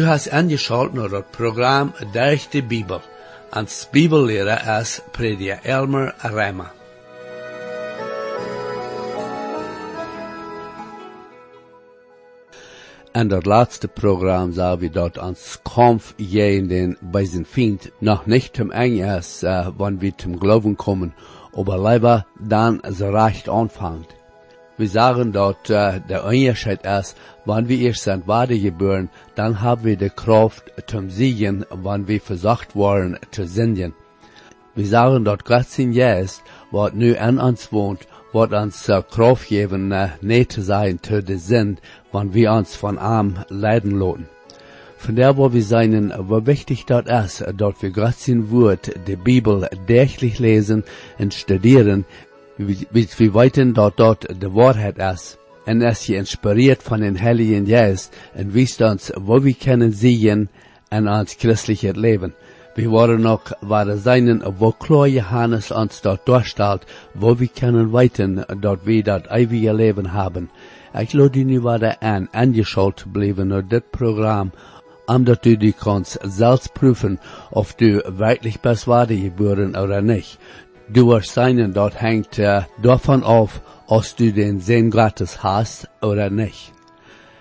Du hast angeschaut naar het programma Durch de Bibel. Als Bibellehrer is Prediger Elmer Rema. En dat laatste programma zou we dat ons Kampf jenen bij zijn vriend nog niet zum Ende ist, uh, wann wir zum Glauben kommen, aber leider dann so recht anfängt. Wir sagen dort, uh, der Unterschied ist, wenn wir erst sind geboren, dann haben wir die Kraft zum Siegen, wenn wir versucht worden zu singen. Wir sagen dort, Gott sind jetzt, was nu an uns wohnt, wat uns uh, Kraft geben, uh, nee zu sein zu de Sinn, wann wir uns von arm leiden loten. Von der, wo wir seinen, wo wichtig dort ist, dort wir Gott sein Wort, die Bibel täglich lesen und studieren, wie, wie wir weiten dort dort die Wahrheit ist. Und es hier inspiriert von den Heiligen Geist und wisst uns, wo wir können sehen in uns christliches Leben. Wir waren noch, war seinen, wo klar Johannes uns dort durchstellt, wo wir können weiten, dort wir das ewige Leben haben. Ich lade nu wieder an, angeschaut bleiben naar dit Programm, omdat du die kannst selbst prüfen, ob du wirklich bist geboren oder nicht. Du wirst sein, dort hängt äh, davon auf, ob du den Sinn Gottes hast oder nicht.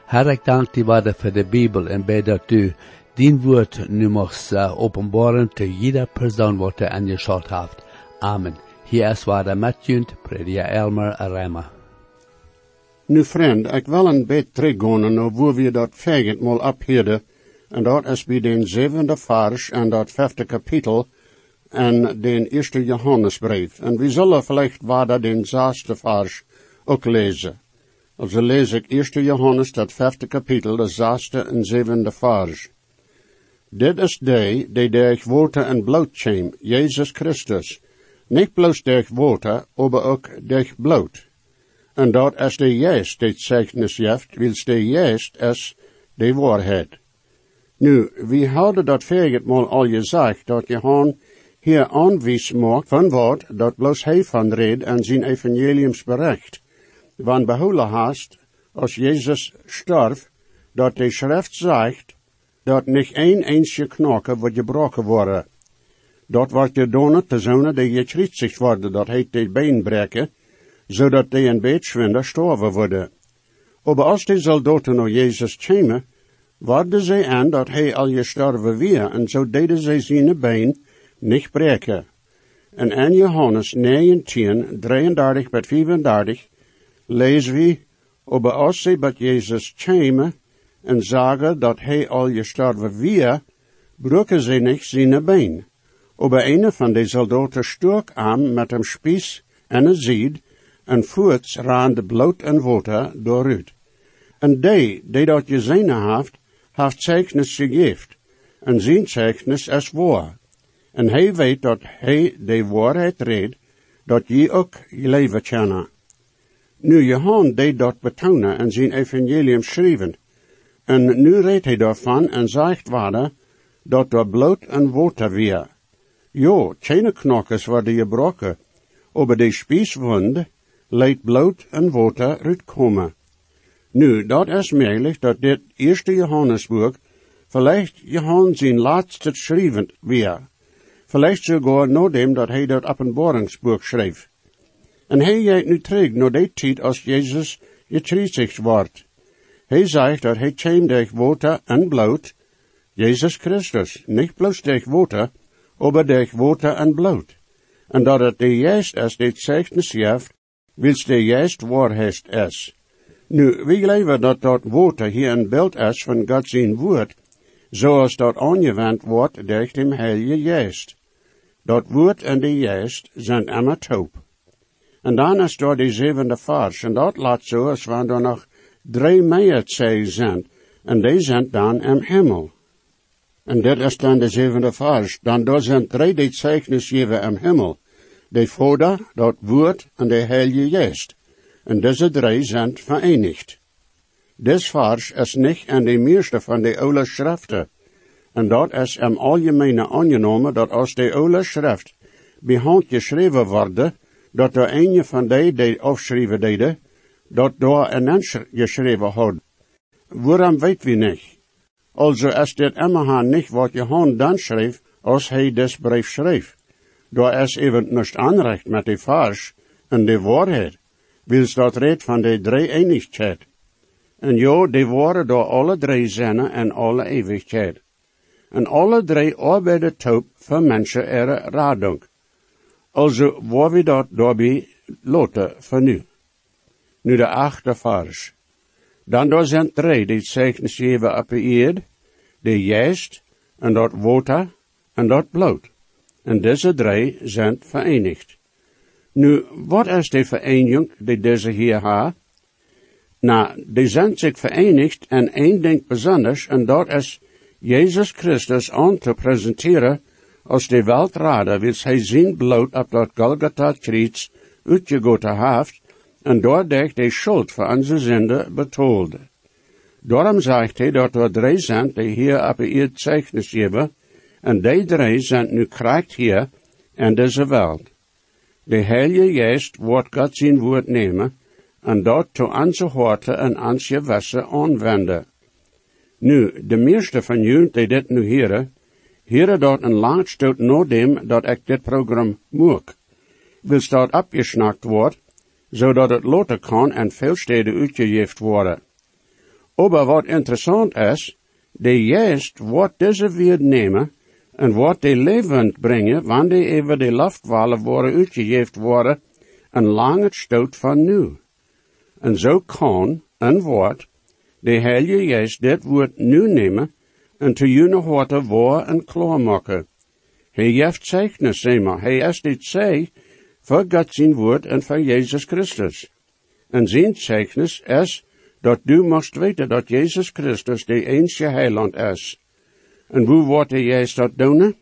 Herr, ich danke dir weiter für die Bibel und bete, dass du din Wort nu machst uh, openbaren zu jeder Person, was du angeschaut hast. Amen. Hier ist weiter Matthew, Prediger Elmer Rema. Nu vriend, ik wil een beetje teruggaan naar waar we dat veget mal abheden, en dat is bij den zevende vers en dat vijfde kapitel en den eerste Johannesbrief. En we zullen vielleicht waarder den zesde vers ook lezen. Also lees ik eerste Johannes, dat vijfde kapitel, de zesde en zevende vers. Dit is de, die durch water en bloed kwam, Jezus Christus. Niet bloos durch water, aber ook durch bloed. En dat is de juist dit zegnis jeft, wils de juist is de waarheid. Nu, we hadden dat verget mal al gezegd, dat Johan hier aanwijs maakt van wat dat bloos hij van red en zijn evangeliumsbericht. Van behouden haast, als Jezus starf, dat de schrift zegt, dat niet één eensje knoken wordt gebroken worden. Dat wordt gedaan te zonen die gekritzigd worden, dat heet de been breken, zodat die een beetschwinder sterven worden. Aber als die soldaten naar Jezus kwamen, waarden zij aan dat hij al gestorven weer, en zo deden zij zijn been niet breken. En in Johannes 19, 33 tot 35, lezen we, aber als zij bij Jezus kwamen, en zagen dat hij al gestorven weer, broken zij niet zijn been. Aber een van de soldaten stuk aan met een spies en een zied, en voorts raande bloed en water dooruit. En die, die dat gezien heeft, heeft zeugnis gegeven, en zijn zeugnis is waar. En hij weet dat hij de waarheid redt, dat je ook je leven. Nu Johan deed dat betonen en zijn evangelium schrijven. En nu redt hij daarvan en zegt waarde, dat er bloed en water weer. Jo, knokkers worden gebroken, aber de spieswund leidt bloed en water uitkomen. Nu, dat is mogelijk dat dit eerste Johannesboek vielleicht Johannes zijn laatste schrijven weer. Vielleicht sogar nadat dat hij dat Openbaringsboek schreef. En hij gaat nu terug naar die tijd als Jezus gekruisigd wordt. Hij zegt dat hij kwam durch water en bloed, Jezus Christus, niet bloos durch water, aber durch water en bloed. En dat het de juist is dit zegnis geeft, wils de juist waarheid is. Nu, we geloven dat dat water hier een beeld is van God zijn woord, zoals dat aangewend wordt door de Heilige Geest. Dat woord en de Geest zijn immer taub. En dan is daar de zevende vers, en dat laat zo als wanneer er nog drie meer zijn, en die zijn dan im hemel. En dit is dan de zevende vers, dan daar zijn drie die zeichnis geven im hemel. De Vader, dat woord en de Heilige Geest. En deze drie zijn verenigd. Des vers is niet in de meeste van de oude schriften. En dat is im algemene aangenomen dat als de oude schrift bij hand geschreven worden, dat er een van die die afschrijven deden, dat daar een mens geschreven had. Waarom weet we niet? Also es dit immer nicht, wat Johann dan schreef, als hij des brief schreef. Door es even nicht anrecht met de Farsch en de waarheid, wils dat red van de drie eenigheid. En jo, die waren door alle drie zinnen en alle eeuwigheid. En alle drie arbeiden top voor mensen ere radung. Also, waar we dat daarbij loten voor nu. Nu de achte vers. Dan door zijn drie die zeichens geven op de juist, en dat water, en dat bloed. En deze drie zijn verenigd. Nu, wat is de vereniging die deze hier ha? Nou, die zijn zich verenigd en één ding bijzonders, en dat is Jezus Christus aan te presenteren als de weltrader, wils hij zijn bloed op dat Golgotha kruis uitgegoten heeft, en doordat de schuld voor onze zinde betoelde. Daarom zegt hij dat er drie zijn die hier op het zeichnis geven, en die drie zijn nu krijgt hier in deze wereld. De Heilige Geest wordt God zijn woord nemen, en dat to onze horten en onze wessen aanwenden. Nu, de meeste van jullie die dit nu heren, heren dat een lang stuk na dem dat ik dit programma moek. Wil dat opgesnakt wordt, zodat het loten kan en veel steden uitgegeven worden. Aber wat interessant is, de juist wat deze weer nemen, en wat de levend brengen, wanneer even de luchtwallen worden uitgegeven worden, een lange stoot van nu. En zo kan, een woord, de Heilige Geest dit woord nu nemen, en te jullie horten waar en klaar maken. Hij heeft zeichnis, zeg maar, hij is dit zij, voor God zijn woord en voor Jezus Christus. En zijn zeichnis is, dat du moest weten dat Jezus Christus de enige heiland is. En hoe wordt hij juist dat doen?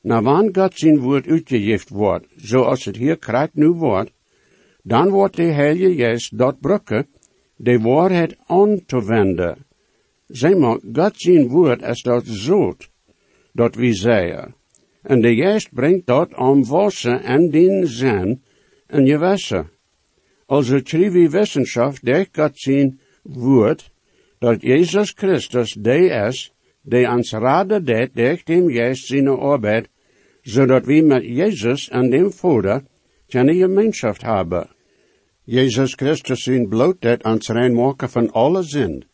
Nou, wanneer God zijn woord uitgegeven wordt, zoals het hier krijgt nu wordt, dan wordt de Heilige Geest dat brukken, de waarheid aan te wenden. Zeg maar, God zijn woord is dat zoet, dat we zeggen. En de Geest brengt dat aan wassen en den zin en je wassen. Also wie wetenschap, der God zijn woord, dat Jezus Christus de is, die ons raden deed durch dem Geest zijn arbeid, zodat we met Jezus en dem Vader keine Gemeinschaft hebben. Jezus Christus zijn bloot dat ons reinmaken van alle zin.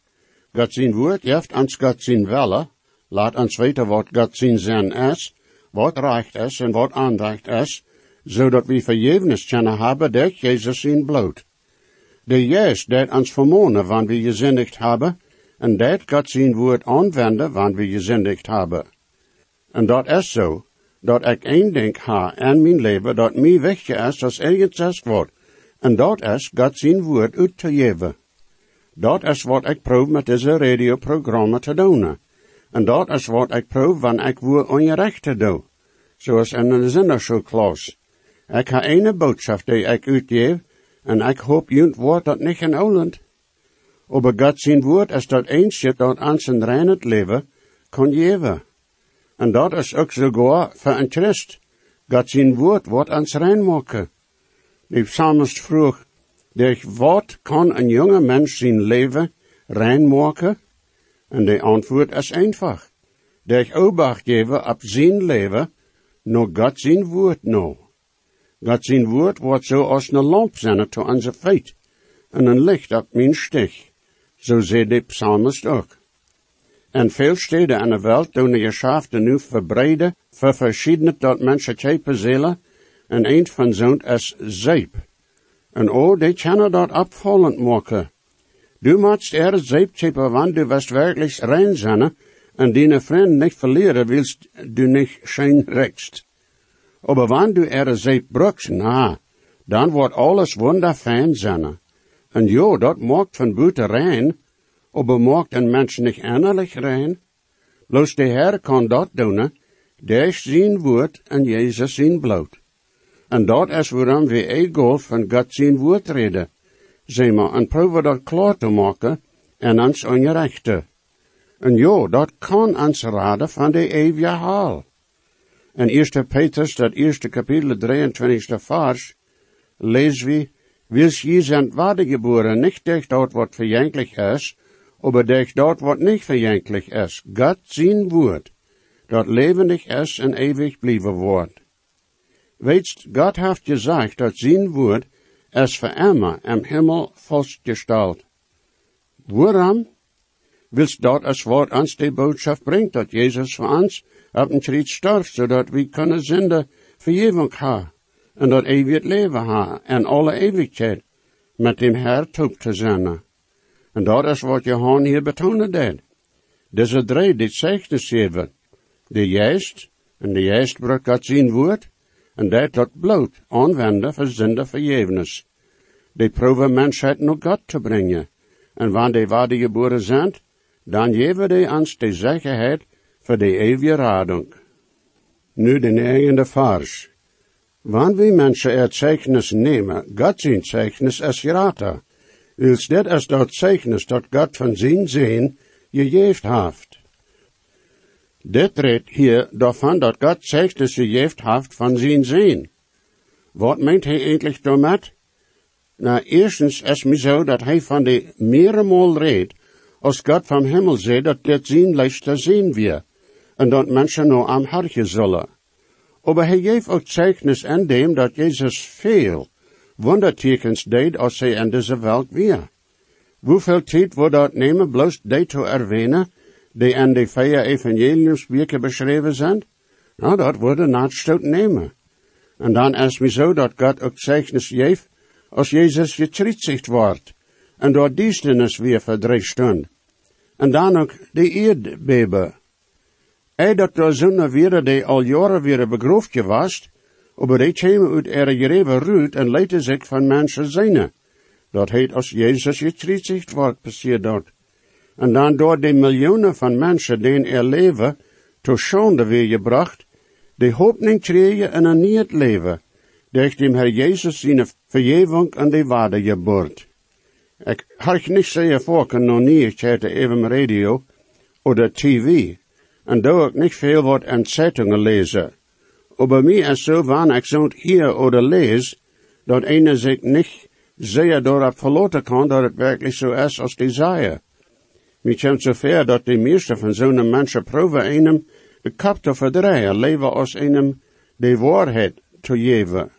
God zijn woord heeft ons God zijn welle, laat ons weten wat God zijn zin is, wat recht is en wat aanrecht is, zodat we verjevenis kunnen hebben door Jezus zijn bloed. De juist dat ons vermonen, wanneer we gezindigd hebben, en dat God zijn woord aanwenden, wanneer we gezindigd hebben. En dat is zo, dat ik één denk ha in mijn leven, dat mij wichtig is als ergens wordt, en dat is God zijn woord uit te geven. Dat is wat ik proef met deze radioprogramma te doen. En dat is wat ik proef wanneer ik woord onrecht doe. Zoals in een zinnerschoolklas. Ik heb een boodschap die ik uitgeef, en ik hoop junt wordt dat niet in Oland. Aber God zijn woord is dat eentje dat ons een rein het leven kan geven. En dat is ook sogar voor een Christ. God zijn woord wordt ons rein. De psalmist vroeg, durch wat kan een jonge mens zijn leven rein maken? En de antwoord is eenvoudig. Durch obacht geven op zijn leven, no God zijn woord no. God zijn woord wordt zo als een lamp zijn to onze feit, en een licht op mijn stich. Zo zei de psalmist ook. En veel steden in de wereld doen de geschaften nu verbreiden, voor verschillende tot mensen tjepen zelen, en een van zo'n is zeep. En oh, die kunnen dat opvallend maken. Du moest er zeep tjepen, want du wirst wirklich rein zijn, en die vriend niet verlieren willst du nicht schön rechts. Aber wann du er zeep brukst, na, dan wordt alles wunderfijn zijn. En jo, dat maakt van buiten rein, aber maakt een mens niet innerlijk rein. Bloos de Heer kan dat doen, durch zijn woord en Jezus zijn bloed. En dat is waarom we ego van God zijn woord reden. Zeg maar, en probeer dat klaar te maken en ons ongerechte. En jo, dat kan ons raden van de eeuwige haal. In 1. Petrus, dat eerste kapitel, 23 vers, lezen we, Wils je zijn wedergeboren, niet durch dat wat verjänglich is, aber denk dort wat nicht verjänklich is, Gott zijn woord, dat levendig is en ewig blijven wordt. Weetst, Gott heeft gezegd dat zijn woord is voor immer im Himmel vastgesteld. Waarom? Willst dort als Wort ans die Botschaft bringt, dat Jezus voor ons op een kruis starf, zodat we kunnen zenden vergeving ha en dat eeuwig leven ha en alle eeuwigheid met dem Herr toe te zenden. En dat is wat Johan hier betonen deed. Deze drie, dit zegnis geven. De juist, en de juist brukt God zijn woord, en dat dat bloot aanwenden voor zinde vergevenis. Die proeven mensheid naar God te brengen. En wanneer die waarde geboren zijn, dan geven die ons de zekerheid voor de eeuwige radung. Nu de negende vers. Wanneer we mensen het zeichnis nemen, God zijn zeichnis is grater. Als dit is dat zeichnis dat God van zijn zijn gegeven heeft. Dit redt hier daarvan dat God zeichnis gegeven heeft van zijn zijn. Wat meent hij eigenlijk daarmee? Nou, eerstens is het zo dat hij van de meermaal redt, als God van hemel zei dat dit zijn leichter zien weer, en dat mensen nou am hartje zullen. Aber hij geeft ook zeichnis aan dem dat Jezus veel wondertekens deed als hij in deze wereld weer. Hoeveel tijd wordt dat nemen bloos die te erwähnen, die in de vier evangeliumswerken beschreven zijn? Nou, dat wordt een nemen. En dan is het zo dat God ook zeichnis geeft, als Jezus gekruisigd wordt, en door dienstenis weer stunden. En dan ook de eerdbebe. Hij dat door zonne weer die al jaren weer begroefd was, aber die kwamen uit er gereven ruut en leidden zich van mensen. Dat heet als Jezus gekruisigd wordt, passiert dat. En dan door de miljoenen van mensen die er leven, to schande weer gebracht, die hoop kregen in een nieuw leven, durch dem Herr Jesus zijn vergeving en de waarde geboord. Ik had niet zeggen voor, nog niet, even radio oder tv, en doe ik niet veel wat in Zeitungen lezen. Aber mir is zo, wanneer ik zo'n hier oder lees, dat ene zich niet zeer daarop verloten kan dat het werkelijk zo is als die zei. Komt zo ver dat de meeste van zo'n mensen proeven einem de kap te verdrijven, leven als einem de waarheid te geven.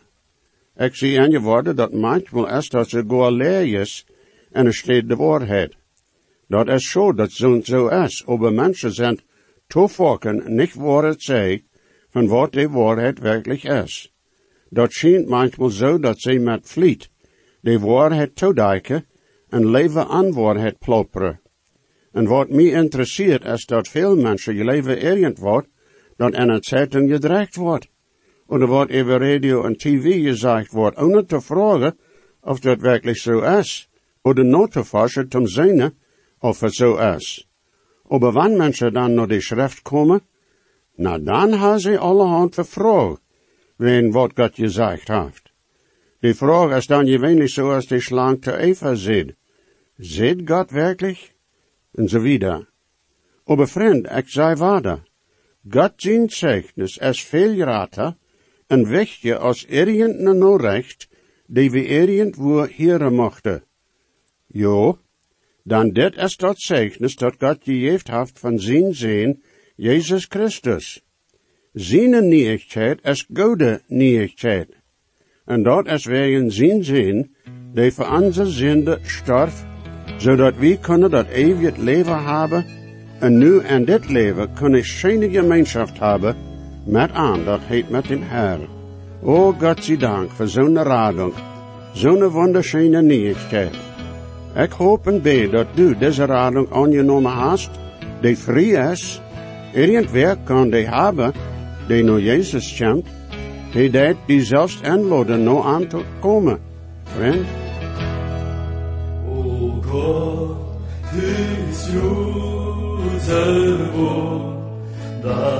Ik zie aan je woorden dat manchmal is dat ze gewoon leer is en er staat de waarheid. Dat is zo dat zo'n zo is, aber mensen zijn te volken niet het zeggen van wat de waarheid werkelijk is. Dat schijnt manchmal zo dat ze met vliet de waarheid toedijken en leven aan waarheid ploperen. En wat mij interesseert is dat veel mensen je leven ergend wordt, dat in een zeitung gedreigd wordt. Of wat over radio en tv gezegd wordt, ohne te vragen of dat werkelijk zo is. Of te forschen te zien of het zo is. Aber wanneer mensen dan naar de schrift komen, nou dan hebben ze allerhand vervraagd, wen wat God gezegd heeft. Die vraag is dan gewöhnlich so, als die Schlange te Eva zit. Zit God werkelijk? En zo wieder. Aber vriend, ik zei waarde. God zijn zegnis is veel grater en wichtiger als irgendein Norrecht, die we irgendwo heren mochten. Jo, dan dit is dat zegnis dat God gegeven heeft van zijn zin, Jezus Christus. Zijn nieuwigheid is goede nieuwigheid. En dat is wegen zijn zin, die voor onze zinde starf, zodat we kunnen dat eeuwig leven hebben, en nu in dit leven kunnen schöne gemeenschap hebben, met aan, dat heet met dem Herr. O Gott sei Dank voor zo'n radung, zo'n wunderschöne nieuwigheid. Ik hoop en bid dat du deze radung aangenomen hast, die vrij is, irgendwer kan die hebben, die naar Jezus komt, die deed die zelfs inladen nou aan te komen. Vriend? O God, is Joseph, Dava,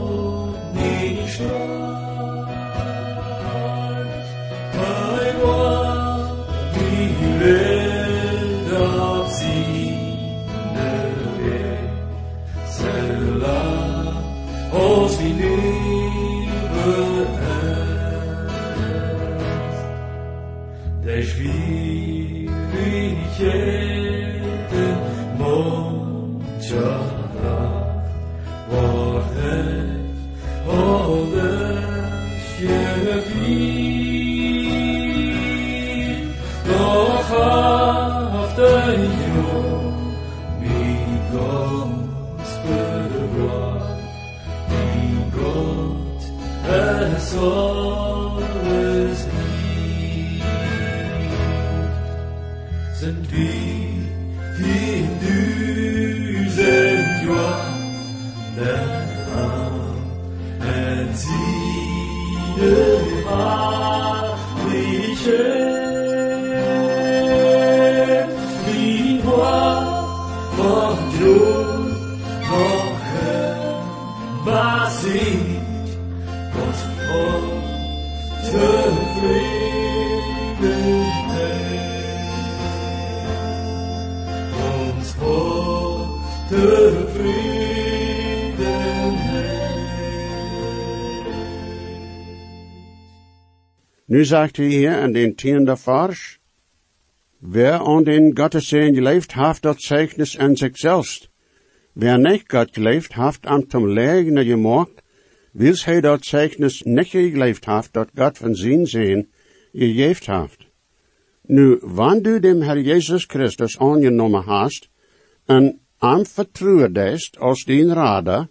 Nu sagt hij hier in den tiende vers, Wer an den Gottessein geleefd, haft dat Zeichnis an sich selbst. Wer nicht Gott geleefd, haft am zum Legene gemacht, wils hij dat Zeichnis nicht geleefd haft, dat Gott van zijn Sehen gegeven haft. Nu, wann du dem Herr Jesus Christus angenommen hast, en am vertrouwen deest als dien Rader,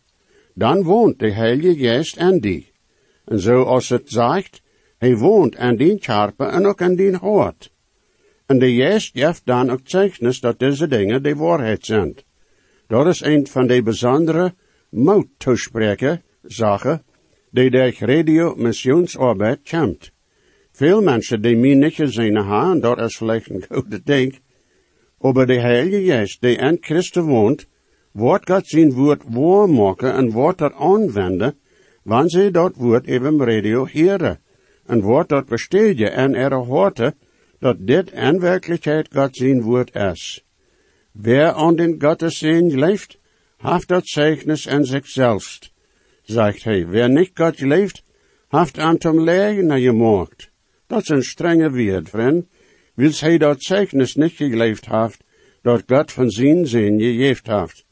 dan woont de Heilige Geest en die. En zoals het zegt, hij woont aan dien charpe en ook aan dien hoort. En de Geest geeft dan ook zeichnis dat deze dingen de waarheid zijn. Dat is een van de bijzondere moedtoespreken, zaken, die door radio missionsarbeid komt. Veel mensen die mij niet gezien hebben, dat is vielleicht een goede ding, aber de Heilige Geest, die in Christus woont, wordt God zijn woord waarmaken en wordt dat aanwenden, wanneer ze dat woord even radio horen. En wordt dat besteden en er horen, dat dit in werkelijkheid God zijn woord is. Wer an den Gottessein leeft, haft dat Zeichnis in sich selbst, sagt hij. Wer nicht Gott leeft, haft an zum Legen gemacht. Dat is een strenge woord, vriend. Wils hij dat Zeichnis nicht geleefd haft, dat Gott van zijn zin gegeven haft.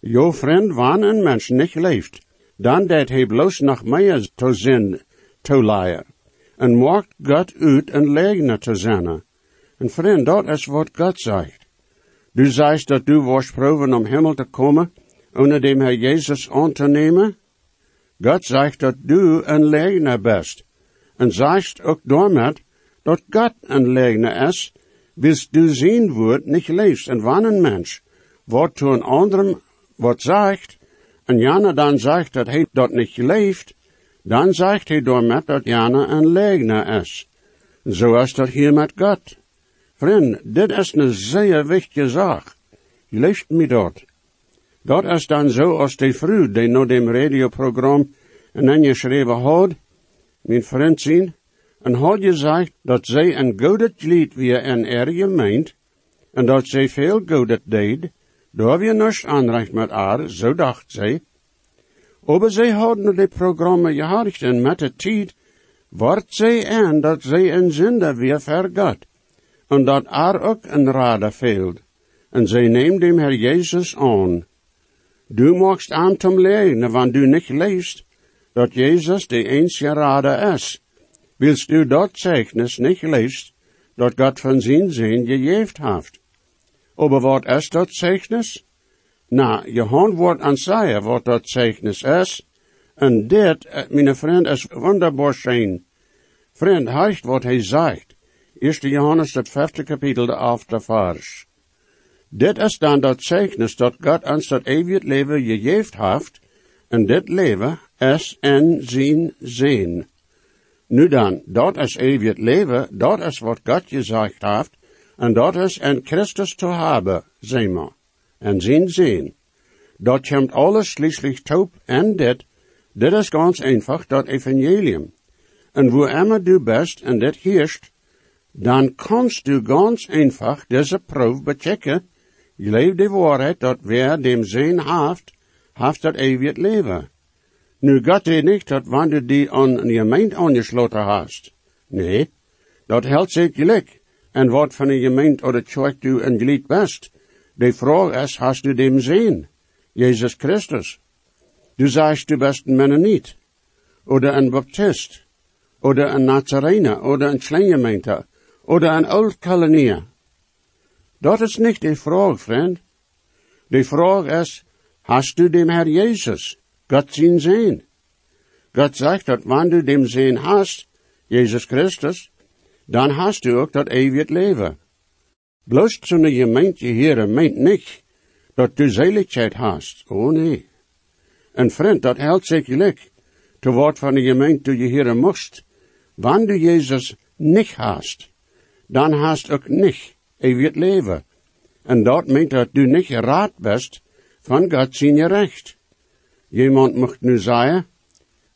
Jo, vriend, wanneer een mens nicht leeft, dan dat hij bloos nog meer te zin te leien. En maakt God uit een legene te zijn. En vriend, dat is wat God zegt. Du sagst, dat du warst proben om Himmel te komen, onder dem Herr Jezus aan te nemen? God zegt dat du een legener bist. En zegt ook daarmet dat God een legener is, bis du zien woord niet leefst. En wanneer een mens wat to een anderem wat zegt, en Jana dan zegt dat hij dat niet leeft, dan zegt hij daarmet dat Jana een legener is. Zo is dat hier met God. Vriend, dit is een zeer wichtige zaak. Je leeft me dat. Dat is dan zo als die vrouw die naar dem radioprogramma en dan geschreven had, mijn vriend zien, en had gezegd dat zij een goede lied weer in er gemeend, en dat zij veel goede deed, daar we niets aanrecht met haar, zo dacht zij. Aber zij hadden dit programma gehad en met de tijd wordt zij aan dat zij een zinder weer vergat, en dat haar ook een rader fehlt, en zij neemt dem Herr Jezus aan. Du magst aan zum leren, wanneer du nicht leest, dat Jezus de eens gerade is. Willst du dat Zeichnis nicht leest, dat Gott van zijn zin gegeven heeft? Aber wat is dat Zeichnis? Na, Johan wordt aan zeggen wat dat Zeichnis is, en dit, eh, mijn vriend, is wunderbar schön. Vriend, heißt wat hij zegt. 1 Johannes, het vijfde kapitel, de vers. Dit is dan dat Zeichnis dat God ons dat eeuwig leven gegeven heeft, en dit leven is in zijn zin. Nu dan, dat is eeuwig leven, dat is wat God gezegd heeft, en dat is in Christus te hebben, zeg maar, en zijn zin. Dat komt alles schließlich taub en dit, dit is ganz einfach dat evangelium. En wo immer du bist en dit heerst, dan kannst du ganz einfach deze proef bechecken, je leeft de waarheid dat wer dem zin haft, haft dat eeuwig leven. Nu gaat het niet dat wanneer die aan een gemeente aangesloten hast. Nee, dat helpt zich gelijk. En wat van een gemeente of de kerk du een glied best. De vraag is, hast du dem zin? Jezus Christus. Du sagst, du bist ein Mennonit. Oder ein Baptist. Oder ein Nazarener. Oder ein Kleingemeente. Oder ein Oldkolonier. Dat is nicht die Frage, Freund. Die Frage ist, hast du dem Herr Jesus, Gott zien sehen? Gott sagt, dat wann du dem sehen hast, Jesus Christus, dan hast du ook dat eeuwig leven. Bloß zu ne Gemeente hier meint nicht, dat du Seligkeit hast. Oh nee. En vriend, dat helpt zekerlijk. Te woord van de gemeente je hier moest. Wanneer du Jezus niet hast, dan hast ook niet eeuwig leven. En dat meint dat du niet raad best van God zien je recht. Jemand mocht nu zeggen,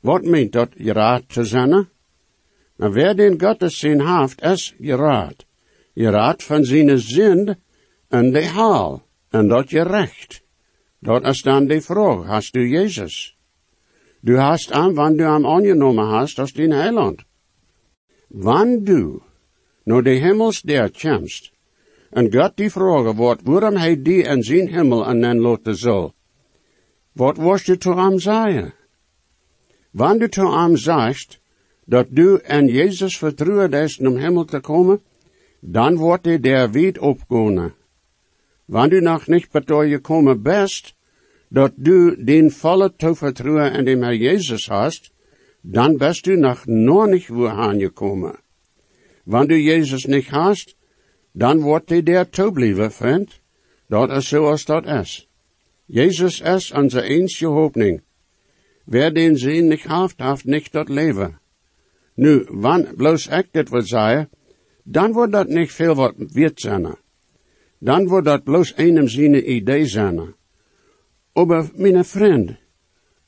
wat meint dat je raad te zijn? Maar wer den Gottes zin haft, is je raad. Je raad van zijn zin en de haal. En dat je recht. Dat is dan de vraag, hast du Jezus? Du hast aan, wann du am angenomen hast, als den Heiland. Wann du naar de hemels der komst, en God die vragen wordt, waarom hij die in zijn hemel en dan laten zal, wat was du te am zeggen? Wann du te am sagst, dat du en Jezus vertrouwen is om hemel te komen, dan wordt hij der wiet opgenomen. Wann du noch nicht bei dir gekommen bist, dat du den volle Vertrauen in dem Herr Jesus hast, dann bist du noch noch nicht wohin gekommen. Wann du Jesus nicht hast, dann wird dir der toeblieben, Freund. Dat is zoals dat is. Jesus is onze einzige Hoffnung. Wer den Sinn nicht haft, haft nicht dat leven. Nu, wann bloß ik dit wil dan wordt dat niet veel wat wird zijn dan wordt dat bloos einem zijn idee zijn. Aber, mijn vriend,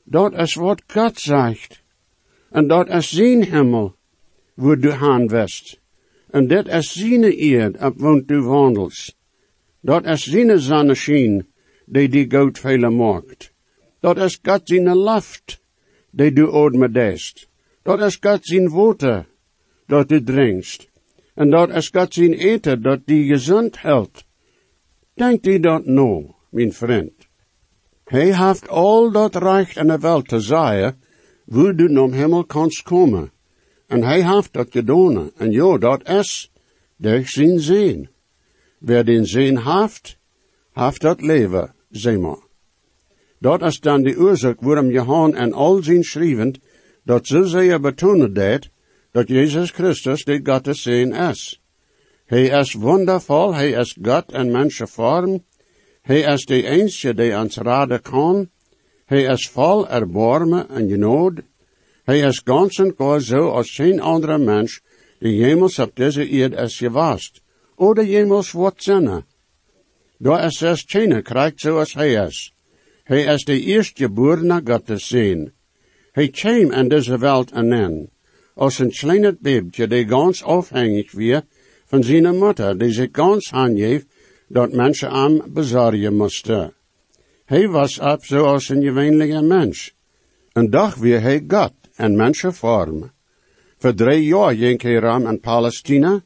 dat is wat God zegt. En dat is zijn hemel, wo du haan west. En dat is zijn eerd, op woont du wandels. Dat is zijn zonneschien, die die goud vele maakt. Dat is God zijn laft, die du odme dest. Dat is God zijn water, dat du drinkst. En dat is God zijn eten, dat die gezond helpt. Denkt u dat nou, mijn vriend? Hij heeft al dat recht in de wereld te zeggen, wo du naar hemel kanst komen. En hij heeft dat gedaan. En ja, dat is durch zijn zin. Wer den zin heeft, heeft dat leven, zeg maar. Dat is dan de oorzaak waarom Johan en al zijn schrijven dat zo zeer betonen deed, dat Jezus Christus de Gottes zin is. Hij is wondervol, hij is God en mensenvorm. Hij is de enige die ons raden kan. Hij is vol erbarmen en genood. Hij is ganz en gar zo als geen andere mens die jemals op deze eerd is gewast, oder jemals wordt zinnen. Daar is es geen krijgt zoals hij is. Hij is de eerstgeborene Gottes zien. Hij kwam in deze wereld en als een kleine babytje die ganz afhängig weer van zijn moeder, die zich ganz aangeeft dat mensen aan bezorgen moesten. Hij was op zoals een gewöhnliche mens. Een dag weer hij God en mensenvorm. Voor drie jaar ging hij in Palestina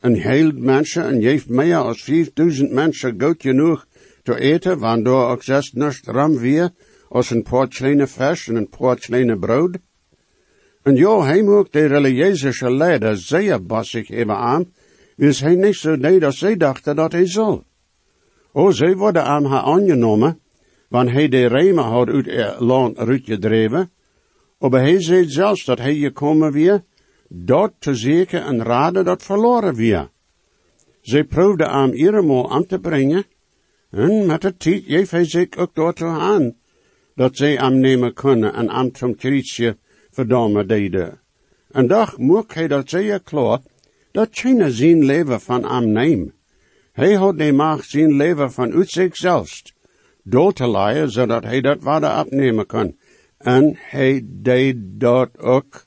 en hield mensen en heeft meer als 5000 mensen goed genoeg te eten, waardoor ook zes nacht ram weer als een paar kleine vis en een paar kleine brood. En ja, hij moet de religieuze leider zeer bassig hebben aan, is hij niet zo deed als zij dachten dat hij zal. O, zij worden aan haar aangenomen, want hij de remen had uit het land uitgedreven, maar hij zei zelfs dat hij gekomen weer, dat te zeker en raden dat verloren weer. Zij proefde aan iedermaal aan te brengen, en met de tijd geeft hij zich ook daartoe aan, dat zij hem nemen kunnen en aan zum krietje verdomme deden. En dag moest hij dat zeer klaar, dat China zijn leven van hem neemt. Hij had de macht zijn leven van uit zichzelf door te leiden, zodat hij dat waarde afnemen kan. En hij deed dat ook.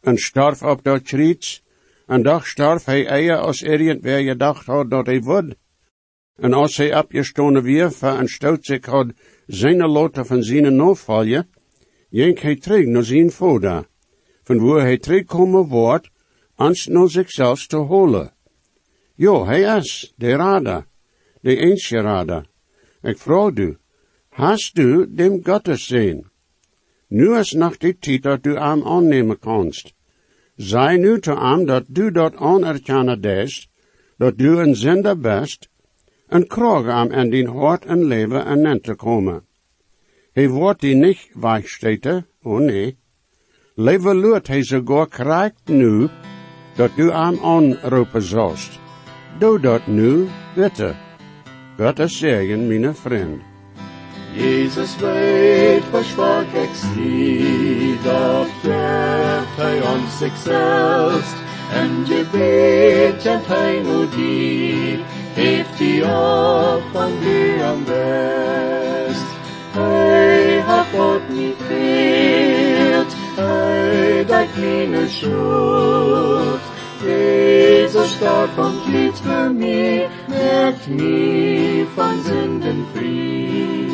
En starf op dat kriets. En dag starf hij eer als irgendwer gedacht had dat hij would. En als hij opgestonden weer stout zich had zijn lotte van zijn navolger, jenk hij terug naar zijn vader, van waar hij terugkomen wordt, ans naar zichzelf te holen. Jo, hij is de rada, de eensje rada. Ik vraag u, hast du dem Gottes zien? Nu is nog die tijd dat du hem aannemen kanst. Zij nu te hem dat du dat anerkennen des, dat du een zender best, en kraag hem in din hart en leven en te komen. Hij wordt die niet weichsteten, oh nee. Leven luurt hij sogar krijgt nu, dat du hem aanroepen zalst. Doe dat nu, bitte. Gottes zegen, mijn vriend. Jesus weet, versprach ik zie, dat geeft hij ons zichzelf, en weet, en hij nu die, heeft die op van wie am best. Hat God niet veert, hij dat meine schuld. Jezus starb vom Glied für mich, merkt mich von Sünden frei.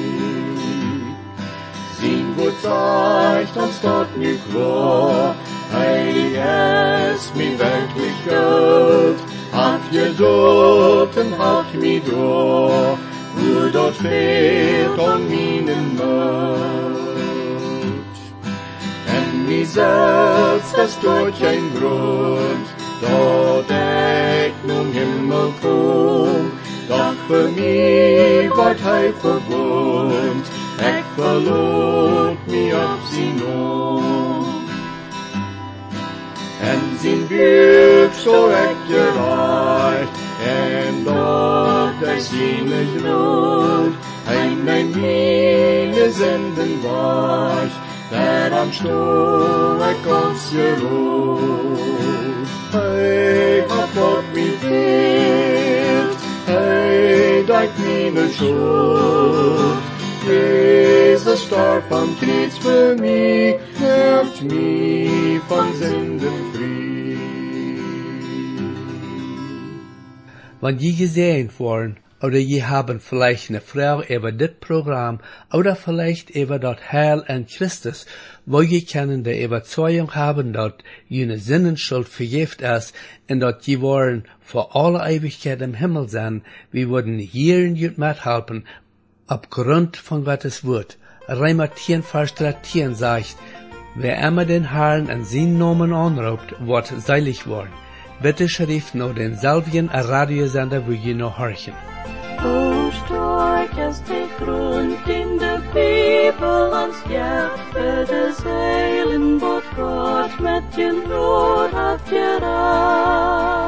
Sing gut zeigt uns dort nicht klar, heilig es mir wirklich Gott, hat geduld und hat mich da, wo dort fehlt an meinen Mut. En selbst das durch ein Grund, dat ik nun Himmel doch für mich wordt hij verwoond, ik verloot me op zijn naam. En zijn buik zo ik gereicht, en dat hij zijn groot, hij mijn mine zenden was, der am Stuhl ik ons geroot. Hij hat God mich veert, hij dat meine schuld. Jezus starb am Kreuz für mich, macht mich von Sünden frei. Wenn je gesehen worden, oder je haben vielleicht eine Frau über das Programm, oder vielleicht über das Heil in Christus, wo je können die Überzeugung haben, dass jene Sinnenschuld vergift ist, und dass je wollen vor aller Ewigkeit im Himmel sein, wir würden in jut mithelfen, aufgrund von Gottes Wort. Reimer 10, Vers 13 sagt, wer immer den Herrn an seinen Namen anruft, wird seilig worden. Bette Sharif no den zelfgen een radiozender wil je nog horchen. Stoortjes de groent in de Bijbel ons hjerte, de zeilen, wat God met je nood had geraakt.